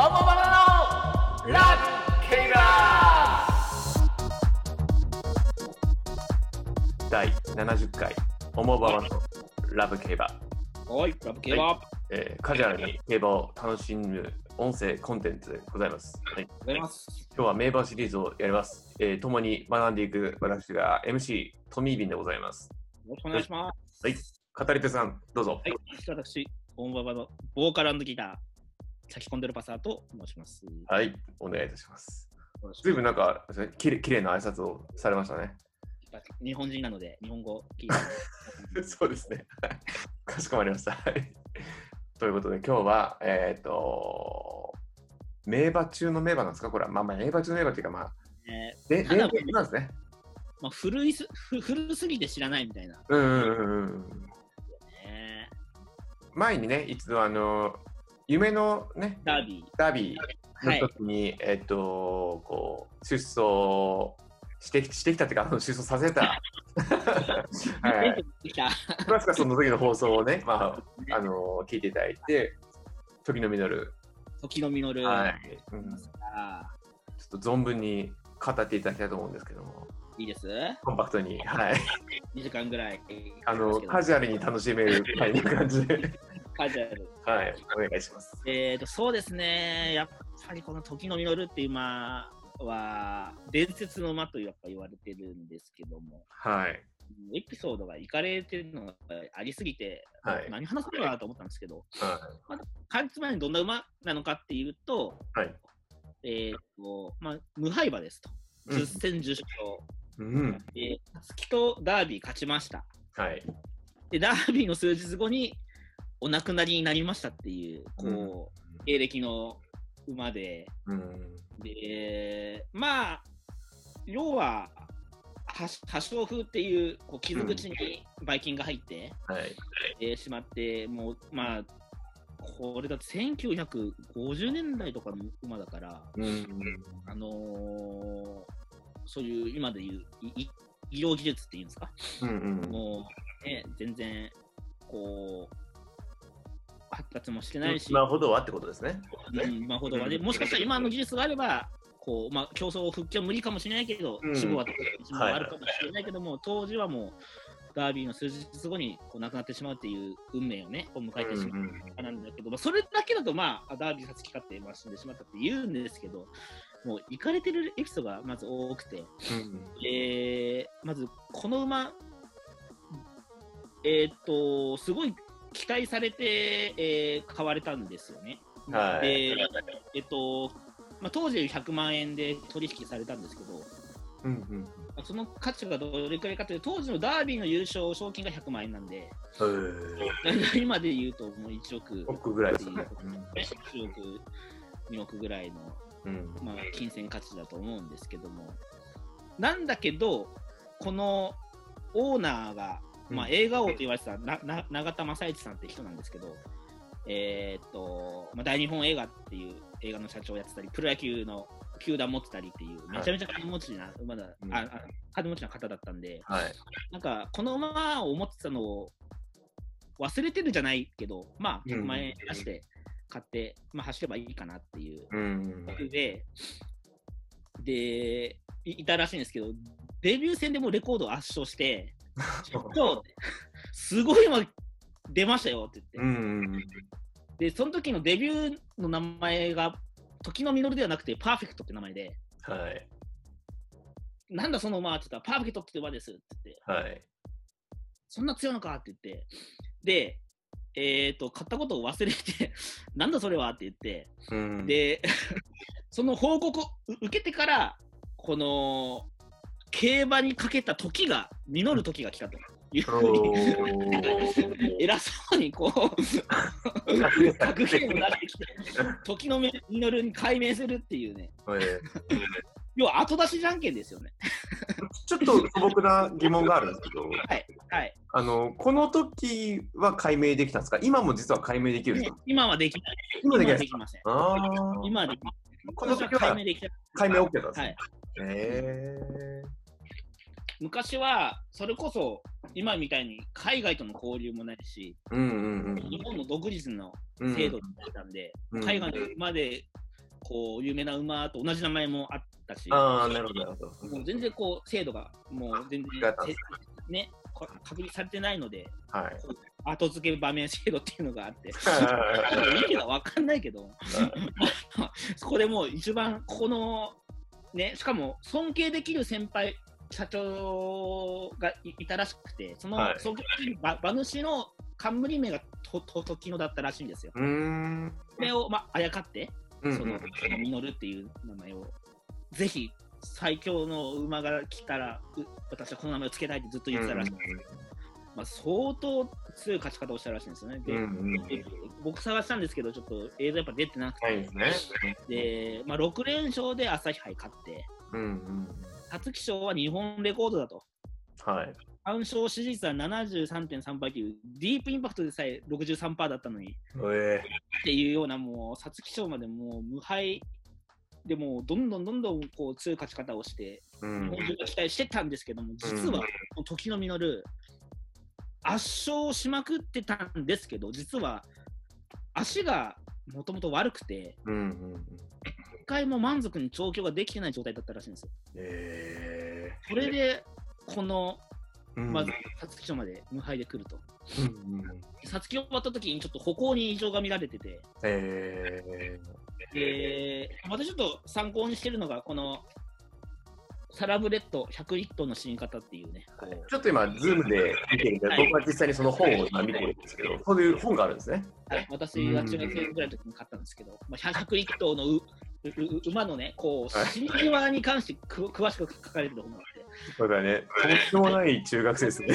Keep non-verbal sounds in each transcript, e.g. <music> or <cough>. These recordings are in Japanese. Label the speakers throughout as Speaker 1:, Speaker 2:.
Speaker 1: オモバナのラブケイバー第70回オモバナのラブ競馬、
Speaker 2: はい、ラブ競馬、あ
Speaker 1: えーカジュアルに競馬を楽しむ音声コンテンツでございます。はい、
Speaker 2: ございます。
Speaker 1: 今日は名馬シリーズをやります。えー共に学んでいく私が MC トミービンでございます。
Speaker 2: よろしくお願いします。
Speaker 1: はい、語り手さん、どうぞ。
Speaker 2: はい、私、オンババのボーカルギター、先込んでるパサーと申します。
Speaker 1: はい、お願いいたします。ずいぶんなんか、きれきれいな挨拶をされましたね。
Speaker 2: 日本人なので、日本語聞いて。<laughs>
Speaker 1: そうですね。かしこまりました。はいということで、今日は、えっ、と、名馬中の名馬なんですか？これは、まあまあ、名馬中の名馬っていうか、まあ、
Speaker 2: え
Speaker 1: で、
Speaker 2: ただ
Speaker 1: 伝説なんですね。
Speaker 2: ーまあ、古いすふ古すぎて知らないみたいな。
Speaker 1: うんうんうんうん。
Speaker 2: ね、
Speaker 1: 前にね、一度、あの、夢のね、
Speaker 2: ダービ
Speaker 1: ダービ
Speaker 2: ー。はい
Speaker 1: ーの。時に、えっ、と、こう、出走してきしてきたっていうか、出走させた。<laughs> はい。詳しくはその時の放送をね、まあ、あの聞いていただいて、時の実る、
Speaker 2: 時の実る。
Speaker 1: はい、うん、ちょ
Speaker 2: あ
Speaker 1: っと存分に語っていただきたいと思うんですけども、
Speaker 2: ーいいです？
Speaker 1: コンパクトに、はい、
Speaker 2: 2時間ぐらい。
Speaker 1: あのカジュアルに楽しめるはい感じで。はい、お願いします。
Speaker 2: えーと、そうですね、やっぱりこの時の実るっていう馬は、伝説の馬とやっぱ言われてるんですけども、
Speaker 1: はい、
Speaker 2: エピソードがいかれてるのがありすぎて、
Speaker 1: はい。
Speaker 2: 何話そうかなと思ったんですけど、
Speaker 1: は
Speaker 2: かつまにどんな馬なのかっていうと、
Speaker 1: はい。
Speaker 2: えーとまあ、無敗馬ですと、
Speaker 1: うん。
Speaker 2: 10戦10勝、
Speaker 1: うん、
Speaker 2: えー、月とダービー勝ちました。
Speaker 1: はい、
Speaker 2: で、ダービーの数日後にお亡くなりになりましたっていう、こう、経歴の馬で、
Speaker 1: うん、
Speaker 2: で、まあ、要は、は破傷風っていうこう傷口にばい菌が入って、
Speaker 1: はい、
Speaker 2: えーしまって、もう、まあ、これだって1950年代とかの馬だから、
Speaker 1: うん、
Speaker 2: あのーそういう今でいう医療技術っていうんですか、
Speaker 1: うん、うん、
Speaker 2: もう、ね、全然、こう、発達もしてないし、
Speaker 1: 今ほどはってことですね。
Speaker 2: うん、まあ、ほどは。ね、もしかしたら今の技術があれば、こうまあ、競争復帰は無理かもしれないけど、
Speaker 1: うん。
Speaker 2: 死亡はあるかもしれないけども、当時はもう、ダービーの数日後にこう亡くなってしまうっていう運命をね、こう迎えてしまうなんだけど、まあ、それだけだと、まあ、ダービーが好き勝手、まあ、死んでしまったって言うんですけど、もう、行かれてるエピソードがまず多くて、
Speaker 1: うん、
Speaker 2: えーまず、この馬、えーっと、すごい期待されて、えー買われたんですよね。
Speaker 1: はい。
Speaker 2: で、えっと、まあ、当時100万円で取引されたんですけど、
Speaker 1: うん、うん、
Speaker 2: その価値がどれくらいかというと、当時のダービーの優勝賞金が100万円なんで、
Speaker 1: はい、<laughs>
Speaker 2: 今で言うともう1億、
Speaker 1: 億ぐらいですね。
Speaker 2: 1億、2億ぐらいの、
Speaker 1: うん、
Speaker 2: まあ、金銭価値だと思うんですけども、なんだけど、このオーナーが、まあ、映画王と言われてたなな永田正一さんって人なんですけど、えーっとまあ、大日本映画っていう映画の社長をやってたり、プロ野球の球団持ってたりっていう、めちゃめちゃ金持ちな、まだ
Speaker 1: うん。
Speaker 2: ああ金持ちな方だったんで、
Speaker 1: はい、
Speaker 2: なんかこの馬を持ってたのを忘れてるじゃないけど、まあ、100万円出して買って、まあ、走ればいいかなっていう。
Speaker 1: うん、
Speaker 2: で、で、いいたらしいんですけど、デビュー戦でもうレコードを圧勝して、ちょっと、すごい馬出ましたよって言って、
Speaker 1: うん、
Speaker 2: で、その時のデビューの名前が、時の実ではなくて、パーフェクトって名前で、
Speaker 1: はい、
Speaker 2: なんだその馬って言ったら、パーフェクトって馬ですって言って、
Speaker 1: はい、
Speaker 2: そんな強いのかって言って、で、えっ、と、買ったことを忘れて、<laughs> なんだそれはって言って、
Speaker 1: うん、
Speaker 2: で、<laughs> その報告を受けてから、この競馬にかけた時が、実る時が来たというふうに、<laughs> 偉そうにこう、格言を出してきて、時の実るに解明するっていうね、
Speaker 1: え
Speaker 2: 要は後出しじゃんけんですよね。
Speaker 1: ーちょっと素朴な疑問があるんですけど、
Speaker 2: はい。はい。
Speaker 1: あのこの時は解明できたんですか？今も実は解明できるんですか？
Speaker 2: 今はできない。
Speaker 1: 今できない
Speaker 2: できません。今はできない。
Speaker 1: この時は
Speaker 2: 解明できた。
Speaker 1: 解明 OK なんですね
Speaker 2: はい。。
Speaker 1: へ
Speaker 2: 昔は、それこそ、今みたいに海外との交流もないし、
Speaker 1: ーうんうんうん
Speaker 2: 日本の独自の
Speaker 1: うん。
Speaker 2: 制度だったんで、
Speaker 1: うん
Speaker 2: 海外までこう有名な馬と同じ名前もあったし、
Speaker 1: ああ、なるほど、なるほど。
Speaker 2: もう全然こう精度がもう全然ねこ確立されてないので、
Speaker 1: はい。
Speaker 2: 後付け場面制度っていうのがあって、意味が分かんないけど、そ <laughs> こでもう一番ここのねしかも尊敬できる先輩社長がいいたらしくて、その
Speaker 1: はい
Speaker 2: 尊敬できる馬馬主の冠名がとと時のだったらしいんですよ。それを、まあ、あやかって、
Speaker 1: うん
Speaker 2: その、そのミノルっていう名前を、ぜひ最強の馬が来たら、う私はこの名前を付けたいってずっと言ってたらしい、まあ、相当強い勝ち方をしたらしいんですよね。で
Speaker 1: うんうん
Speaker 2: で僕探したんですけど、ちょっと映像やっぱ出てなくて、
Speaker 1: ないですね。
Speaker 2: でまあ、6連勝で朝日杯勝って、
Speaker 1: うんうん。
Speaker 2: 皐月賞は日本レコードだと。
Speaker 1: はい。
Speaker 2: 単勝支持率は73.3倍という、ディープインパクトでさえ63%だったのに、
Speaker 1: え
Speaker 2: っていうような、もう、皐月賞までもう無敗。でもうどんどんどんどんこう強い勝ち方をして、日本中が期待してたんですけども、実は、時の実る、圧勝しまくってたんですけど、実は足がもともと悪くて、回も満足に調教ができてない状態だったらしいんですよ。
Speaker 1: え
Speaker 2: それで、この、
Speaker 1: ー。
Speaker 2: まず、皐月賞まで無敗で来ると。皐月終わった時にちょっと歩行に異常が見られてて、
Speaker 1: え
Speaker 2: で、またちょっと参考にしてるのが、このサラブレッド100リットルの死に方っていうね、こう
Speaker 1: ー。ちょっと今、ズームで見てるんで、
Speaker 2: はい
Speaker 1: 僕は実際にその本を今見てるんですけど、そういう本があるんですね。
Speaker 2: はい私が中学生ぐらいの時に買ったんですけど、まあ、100リットルの馬のね、こう、
Speaker 1: はい。
Speaker 2: 死に際に関してく詳しく書かれてる本があって、
Speaker 1: そうだね。とんでもない中学生ですね。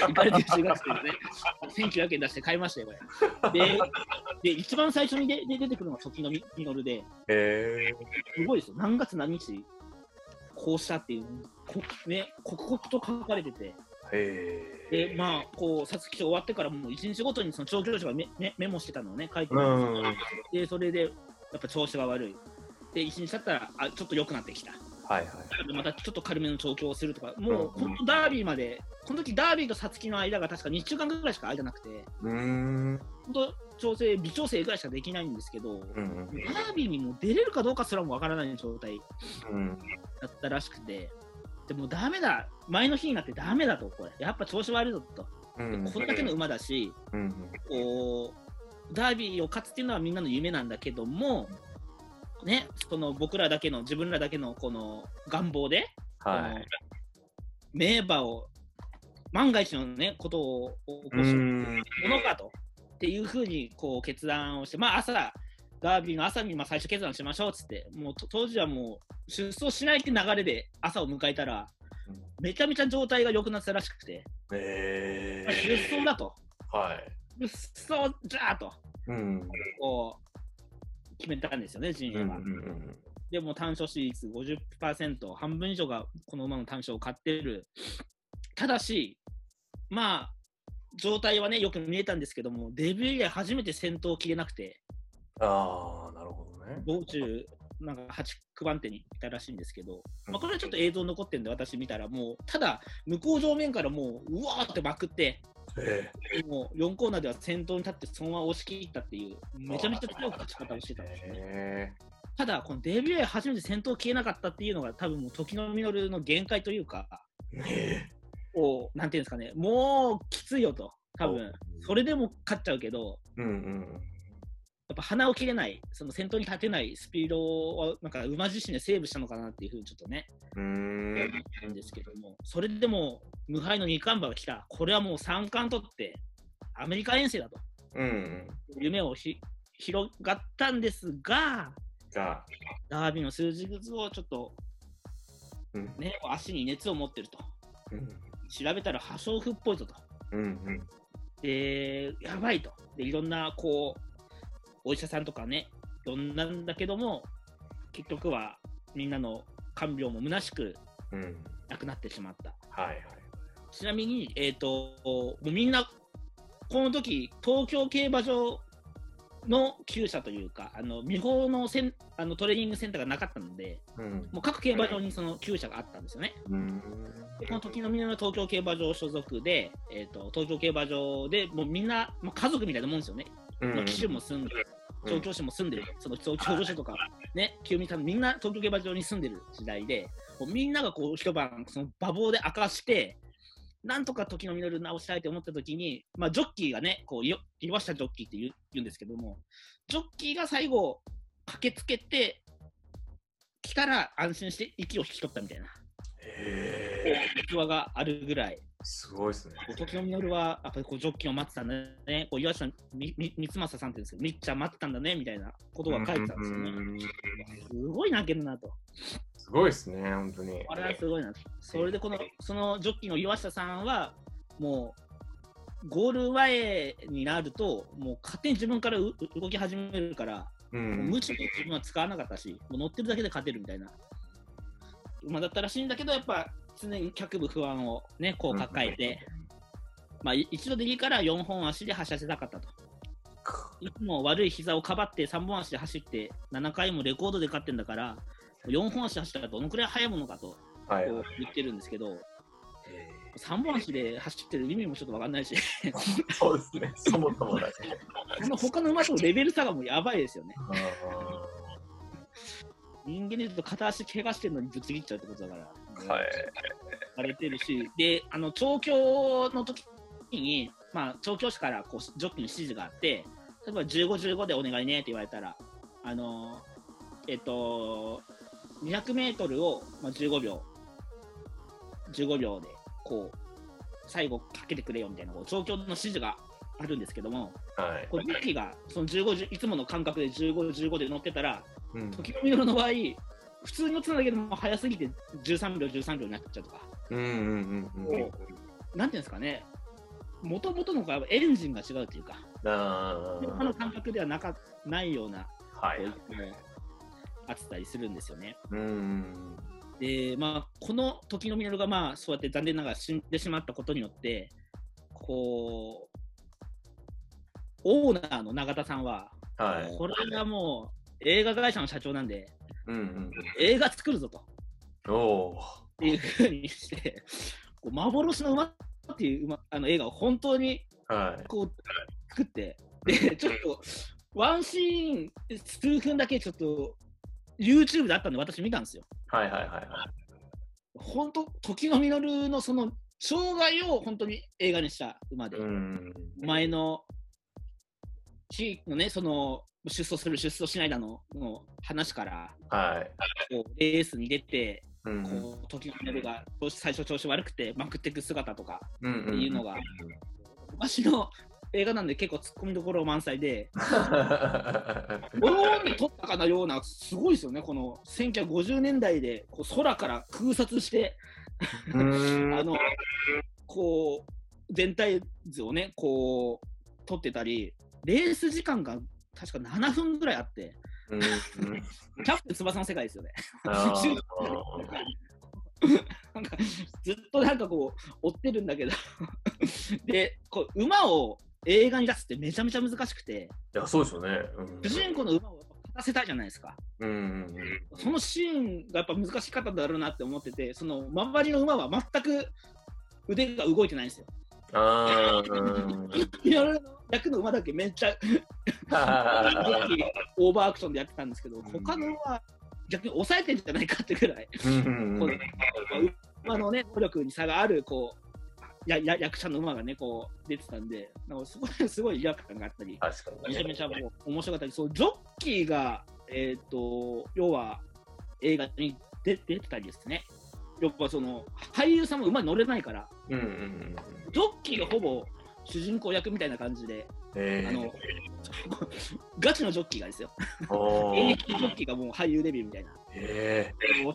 Speaker 2: 書かれてる中学生でね、1900円出して買いましたよ、これ。で、で一番最初にでで出てくるのがトキノミノルで、
Speaker 1: え
Speaker 2: すごいですよ、何月何日、こうしたっていう、こね、刻々と書かれてて、で、まあ、こう、皐月賞終わってからもう一日ごとにその調教師がメメメモしてたのをね、書いて
Speaker 1: う
Speaker 2: たん
Speaker 1: ん。
Speaker 2: ですよ。で、それで、やっぱ調子が悪い。で、一日経ったら、あ、ちょっと良くなってきた。
Speaker 1: はいはい。
Speaker 2: でまたちょっと軽めの調教をするとか、もう、
Speaker 1: うん
Speaker 2: 本当ダービーまで、この時ダービーと皐月の間が確か2週間ぐらいしか間なくて、
Speaker 1: うーん。
Speaker 2: 本当調整、微調整ぐらいしかできないんですけど、
Speaker 1: うんうん
Speaker 2: ダービーにも出れるかどうかすらもわからない状態
Speaker 1: うん。
Speaker 2: だったらしくて、でもダメだ、前の日になってダメだと、これ。やっぱ調子悪いぞと。
Speaker 1: うん。
Speaker 2: これだけの馬だし、
Speaker 1: うん。
Speaker 2: こう、ダービーを勝つっていうのはみんなの夢なんだけども、ね、その僕らだけの、自分らだけのこの願望で、
Speaker 1: はい。
Speaker 2: 名馬を、万が一のね、ことを起こ
Speaker 1: う
Speaker 2: す
Speaker 1: ん。
Speaker 2: ものかと、っていうふうにこう決断をして、まあ朝、ダービーの朝にまあ最初決断しましょうっつって、もうと当時はもう出走しないって流れで朝を迎えたら、めちゃめちゃ状態が良くなってたらしくて、
Speaker 1: え
Speaker 2: 出走だと、
Speaker 1: ー。はい。
Speaker 2: 出走じゃあと、
Speaker 1: うん。
Speaker 2: こう、決めたんですよね、陣
Speaker 1: うん
Speaker 2: 営は。
Speaker 1: うん
Speaker 2: でも単勝支率50%、半分以上がこの馬の単勝を買ってる。ただし、まあ、状態はね、よく見えたんですけども、デビュー以来初めて先頭を切れなくて、
Speaker 1: ああ、なるほどね。
Speaker 2: 道中、なんか8、9番手にいたらしいんですけど、まあ、これはちょっと映像残ってるんで、私見たら、もう、ただ、向こう上面からもう、うわーってまくって、
Speaker 1: え
Speaker 2: もう4コーナーでは先頭に立って、そのまま押し切ったっていう、めちゃめちゃ強い勝ち方をしてたん
Speaker 1: ー
Speaker 2: ですね。
Speaker 1: え
Speaker 2: ただ、このデビュー初めて先頭消えなかったっていうのが、多分もう時の実の限界というか、
Speaker 1: ー。え
Speaker 2: こうなんていうんですかね、もうきついよと、多分
Speaker 1: お
Speaker 2: それでも勝っちゃうけど、
Speaker 1: ー。うんうん。
Speaker 2: やっぱ鼻を切れない、その先頭に立てないスピードを、なんか馬自身でセーブしたのかなっていうふうにちょっとね、
Speaker 1: うーん。
Speaker 2: んですけども、それでも無敗の2冠馬が来た、これはもう3冠取って、アメリカ遠征だと、
Speaker 1: うんうん。
Speaker 2: 夢をひ広がったんですが、ダービーの数字をちょっと
Speaker 1: うん。
Speaker 2: ね、足に熱を持ってると。
Speaker 1: うん。
Speaker 2: 調べたら破傷風っぽいぞと。
Speaker 1: うんうん。
Speaker 2: で、やばいと。で、いろんな、こう、お医者さんとかね、どんなんだけども、結局はみんなの看病も虚しく
Speaker 1: うん。
Speaker 2: 亡くなってしまった。
Speaker 1: はいはい。
Speaker 2: ちなみに、えっ、と、もうみんな、この時、東京競馬場の厩舎というか、あの、美保のせんあのトレーニングセンターがなかったので、
Speaker 1: うん。
Speaker 2: もう各競馬場にその厩舎があったんですよね。
Speaker 1: うん。
Speaker 2: でこの時のみの東京競馬場所属で、えー、と東京競馬場でもうみんな、まあ、家族みたいなもんですよね、
Speaker 1: うん
Speaker 2: まあ、騎手も住んで、調教師も住んでる、その調教師とか、ね、清美さん、みんな東京競馬場に住んでる。時代で、こうみんながこう一晩、その馬房で明かして、なんとか時の実直したいと思った時に、まあ、ジョッキーがね、こうよ岩下ジョッキーって言う言うんですけども、ジョッキーが最後、駆けつけて、来たら安心して息を引き取ったみたいな。逸話があるぐらい。
Speaker 1: すごいですね。
Speaker 2: 時の実は、やっぱりこうジョッキーを待ってたんだね、こう岩下みみ三正さんって言うんですけど、みっちゃん待ってたんだねみたいなことが書いてたんですよね。
Speaker 1: うん
Speaker 2: すごい泣けるなと。
Speaker 1: すごいですね、本当に。
Speaker 2: あれはすごいなと。それでこの、そのジョッキーの岩下さんは、もう、ゴール前になると、もう勝手に自分からう動き始めるから、
Speaker 1: う。
Speaker 2: ん無知に自分は使わなかったし、もう乗ってるだけで勝てるみたいな。馬だったらしいんだけど、やっぱ常に脚部不安をね、こう抱えて、まあ、い一度でいいから4本足で走らせたかったと。<laughs> いつも悪い膝をかばって3本足で走って7回もレコードで勝ってんだから4本足で走ったらどのくらい速いものかと言ってるんですけど3本足で走ってる意味もちょっと分かんないし。<laughs>
Speaker 1: そうですね、そもそもだし。<laughs>
Speaker 2: この他の馬とレベル差がもうやばいですよね。
Speaker 1: あ
Speaker 2: 人間で言うと片足怪我してるのにぶつ切っちゃうってことだから。
Speaker 1: ーはい。
Speaker 2: されてるし、で、あの、調教の時に、まあ、調教師からこうジョッキーの指示があって、例えば15、15でお願いねって言われたら、あの、えっと、200メートルを、まあ、15秒、15秒で、こう、最後かけてくれよみたいな、こう調教の指示があるんですけども、
Speaker 1: はい。
Speaker 2: こうジョッキーがその15、10いつもの感覚で15、15で乗ってたら、
Speaker 1: うん
Speaker 2: 時の実の場合、普通に乗ってただけでも速すぎて13秒、13秒になっちゃうとか。
Speaker 1: うんうんうんうん。
Speaker 2: なんていうんですかね、もともとのエンジンが違うというか、
Speaker 1: あ
Speaker 2: の感覚ではなかないような、
Speaker 1: はい
Speaker 2: てたりするんですよね。
Speaker 1: うん。
Speaker 2: で、まあ、この時の実が、まあ、そうやって残念ながら死んでしまったことによって、こう、オーナーの永田さんは、
Speaker 1: はい。
Speaker 2: これがもう映画会社の社長なんで、
Speaker 1: うんうん
Speaker 2: 映画作るぞと。
Speaker 1: うん。お
Speaker 2: っていうふうにして、こう幻の馬っていう馬あの映画を本当に
Speaker 1: ーはい。
Speaker 2: こう作って、で、ちょっと、ワンシーン、数分だけちょっと、YouTube であったんで私見たんですよ。
Speaker 1: はいはいはいはい。
Speaker 2: 本当、時の実のその、生涯を本当に映画にした馬で、
Speaker 1: うん。
Speaker 2: 前の、地域のね、その、出走する、出走しないだのの話から、
Speaker 1: はい。
Speaker 2: こうレースに出て、
Speaker 1: うん
Speaker 2: こう時の実が調子最初調子悪くてまくっていく姿とか
Speaker 1: うん
Speaker 2: っていうのが昔の映画なんで結構突っ込みどころ満載でドローンで撮ったかのようなすごいですよねこの1950年代でこう空から空撮して
Speaker 1: うん。<laughs>
Speaker 2: あのこう全体図をねこう撮ってたりレース時間が確か7分ぐらいあって。
Speaker 1: うん
Speaker 2: キャプテン翼の世界ですよね。<laughs> なんかずっとなんかこう追ってるんだけど。<laughs> でこう馬を映画に出すってめちゃめちゃ難しくて。
Speaker 1: いや、そうですよね。うん。
Speaker 2: 主人公の馬を勝たせたいじゃないですか。
Speaker 1: うんうん
Speaker 2: そのシーンがやっぱ難しかったんだろうなって思っててその周りの馬は全く腕が動いてないんですよ。
Speaker 1: あ <laughs>
Speaker 2: 役の馬だけめっちゃ
Speaker 1: あ <laughs>
Speaker 2: オーバーアクションでやってたんですけど他の馬は逆に抑えてんじゃないかってぐらい馬のね、能力に差がある、こう、やや役者の馬がね、こう、出てたんで、なんかすごい、<laughs> すごい違和感があったり。めちゃめちゃもう面白かったり、そう、ジョッキーが、えっ、と、要は、映画に出出てたりですね。やっぱその、俳優さんも馬に乗れないから、
Speaker 1: うんうんうん。
Speaker 2: ジョッキーがほぼ主人公役みたいな感じで、
Speaker 1: え
Speaker 2: あの、<laughs> ガチのジョッキーがですよ。
Speaker 1: お
Speaker 2: 現役ジョッキーがもう俳優デビューみたいな。
Speaker 1: え
Speaker 2: を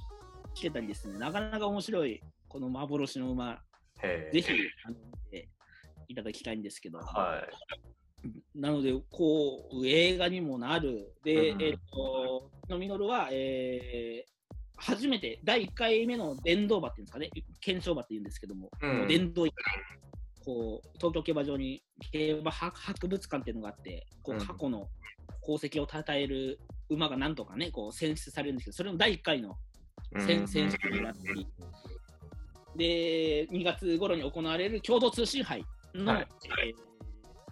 Speaker 2: してたりですね、なかなか面白い、この幻の馬、ぜひ、あのいただきたいんですけど、
Speaker 1: はい。
Speaker 2: なので、こう、映画にもなる。で、
Speaker 1: うん。
Speaker 2: えっ、と、のみのるは、えー初めて第1回目の電動馬っていうんですかね、検証馬っていうんですけども、
Speaker 1: うん。
Speaker 2: 電動こう東京競馬場に競馬博博物館っていうのがあって、こ
Speaker 1: う
Speaker 2: うん。過去の功績を称える馬がなんとかね、こう選出されるんですけど、それの第1回の選選手になったり、で、2月頃に行われる共同通信杯の、
Speaker 1: はい。
Speaker 2: えー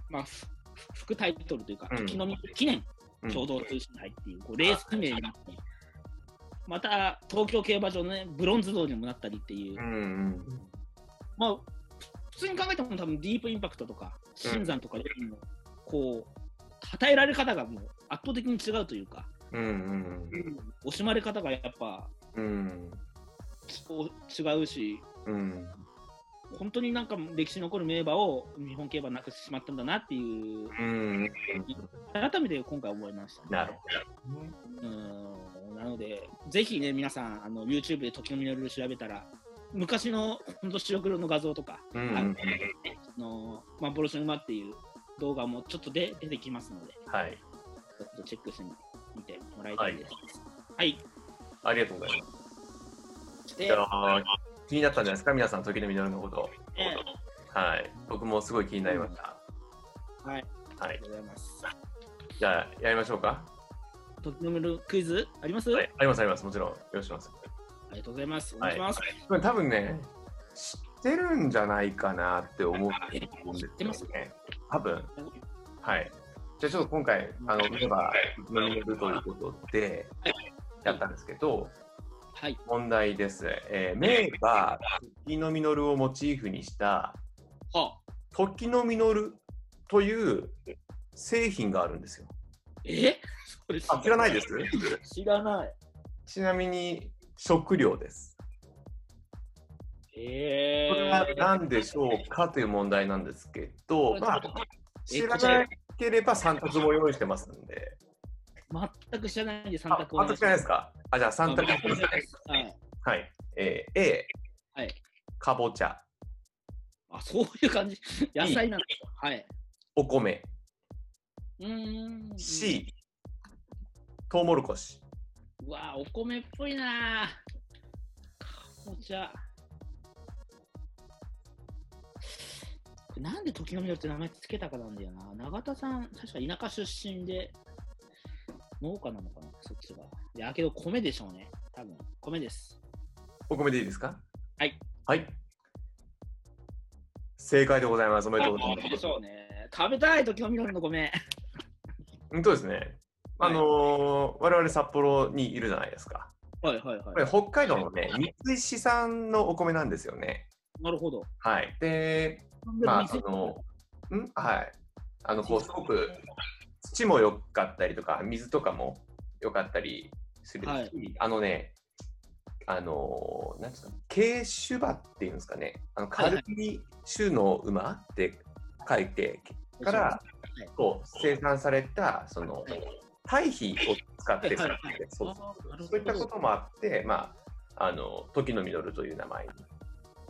Speaker 2: まあ、ふ副タイトルというか、
Speaker 1: うん。
Speaker 2: 時の実記念
Speaker 1: うん。
Speaker 2: 共同通信杯っていう、こうレース名になって、また東京競馬場のね、ブロンズ道にもなったりっていう、
Speaker 1: うん。うん。
Speaker 2: まあ、普通に考えても多分ディープインパクトとか、新山とかよりも、こう、称えられ方がもう圧倒的に違うというか、
Speaker 1: うんうん
Speaker 2: 惜しまれ方がやっぱ
Speaker 1: うん
Speaker 2: お違うし、
Speaker 1: うん。
Speaker 2: 本当になんか歴史に残る名馬を日本競馬なくしてしまったんだなっていう、
Speaker 1: うん。
Speaker 2: 改めて今回思いましたね。
Speaker 1: なるほど
Speaker 2: うん。なので、ぜひね、皆さん、あの YouTube で時の実り調べたら、昔の本当白黒の画像とか、
Speaker 1: うんうん。
Speaker 2: あの幻の馬っていう動画もちょっとで出てきますので、
Speaker 1: はい。
Speaker 2: ちょっとチェックしてみてもらいたいです。はい。
Speaker 1: ありがとうございます。
Speaker 2: で
Speaker 1: じゃあ気になったんじゃないですか？皆さん時の実りのこと。
Speaker 2: え
Speaker 1: はい。僕もすごい気になりました。
Speaker 2: ーはい、あ
Speaker 1: はい。
Speaker 2: りがとうございます。
Speaker 1: じゃあやりましょうか？
Speaker 2: 時の実りクイズ？あります、
Speaker 1: はい。ありますあります。もちろん。よろしくお願いします
Speaker 2: ありがとうございます。お願いします。
Speaker 1: これ多分ね、知ってるんじゃないかなって思ってるんですよ
Speaker 2: 知ってます
Speaker 1: ね。多分はい。じゃあちょっと今回、あの、メンバー飲みるということで
Speaker 2: はい、
Speaker 1: やったんですけど、
Speaker 2: はい。
Speaker 1: 問題です。えー、メーバー、時の実るをモチーフにした、
Speaker 2: は
Speaker 1: 時の実るという製品があるんですよ。
Speaker 2: え？それ
Speaker 1: あ、知らないです？
Speaker 2: 知らない。
Speaker 1: ちなみに食料です。
Speaker 2: え
Speaker 1: これは
Speaker 2: ー、
Speaker 1: 何でしょうかという問題なんですけど、まあ、知らなければ3択も用意してますんで。
Speaker 2: 全く知らないんで3
Speaker 1: あ、
Speaker 2: 択
Speaker 1: 全く知らないですか？あ、じゃあ3択
Speaker 2: あ
Speaker 1: いきますね。
Speaker 2: はい。
Speaker 1: はい。えー A、
Speaker 2: はい。
Speaker 1: かぼちゃ、
Speaker 2: あ、そういう感じ。野菜なんですか？はい。
Speaker 1: お米、
Speaker 2: うーん。
Speaker 1: C、とうもろこし。
Speaker 2: うわお米っぽいなぁ。かぼちゃ。なんで時の実りって名前つけたかなんだよな。永田さん、確か田舎出身で、農家なのかな、そっちが。いや、けど米でしょうね。多分米です。
Speaker 1: お米でいいですか？
Speaker 2: はい。
Speaker 1: はい。正解でございます。おめでとうございま。
Speaker 2: でしょうね。食べたい時の実りの米。
Speaker 1: 本当ですね。あのー我々札幌にいるじゃないですか。
Speaker 2: はいはいはい。
Speaker 1: これ北海道のね、三石産のお米なんですよね。
Speaker 2: なるほど。
Speaker 1: はい。で、まあ、あの、ん？はい。あの、こう、すごく土も良かったりとか、水とかも良かったりするし、
Speaker 2: はい
Speaker 1: あのね、あの、なんつうの、軽種馬っていうんですかね、あの
Speaker 2: はいはい
Speaker 1: 軽い種の馬って書いて、から
Speaker 2: はい
Speaker 1: こう生産された、その、堆肥を使ってそうそういったこともあって、まあ、あの時の実るという名前に、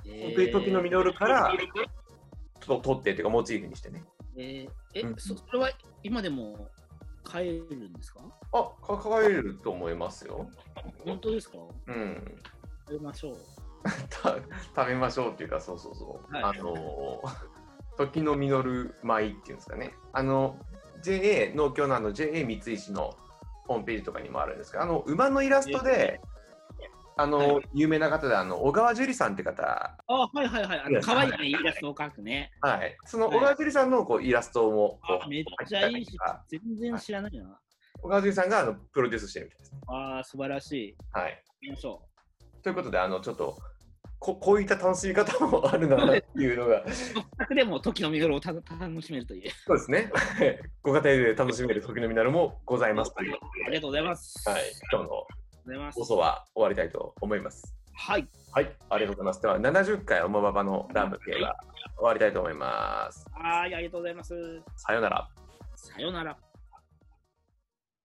Speaker 2: え
Speaker 1: で時の実るからと？取ってというかモチーフにしてね。
Speaker 2: えーえ、
Speaker 1: うん
Speaker 2: そそれは今でも買えるんですか？
Speaker 1: あ、かかえると思いますよ。
Speaker 2: 本当ですか？
Speaker 1: うん。
Speaker 2: 食べましょう。<laughs>
Speaker 1: た食べましょうっていうか、そうそうそう。
Speaker 2: はい
Speaker 1: あの、時の実る米っていうんですかね。あの、JA 農協のあの JA 三石のホームページとかにもあるんですけど、あの馬のイラストで、あの、
Speaker 2: は
Speaker 1: 有名な方で、あの小川樹里さんって方、
Speaker 2: あ、はいはいはい。あの可愛いね、イラストを描くね。
Speaker 1: はい、その
Speaker 2: はい
Speaker 1: 小川樹里さんのこうイラストもこう
Speaker 2: めっちゃいいし
Speaker 1: あ、
Speaker 2: 全然知らないな。
Speaker 1: 小川樹里さんがあのプロデュースしてるみたいですね。
Speaker 2: ああ、素晴らしい。
Speaker 1: はい。
Speaker 2: 行きましょ
Speaker 1: ということで、あのちょっとここういった楽しみ方もあるなっていうのが、
Speaker 2: う。全くでも時の実りをた楽しめるという。<laughs>
Speaker 1: そうですね。<laughs> ご家庭で楽しめる時の実るもございますという。
Speaker 2: ありがとうございます。
Speaker 1: はい。今日の放。送は終わりたいと思います。
Speaker 2: はい。
Speaker 1: はい。ありがとうございます。では、70回おもばばのラム系は終わりたいと思います。
Speaker 2: はい、ありがとうございます。
Speaker 1: さようなら。
Speaker 2: さようなら。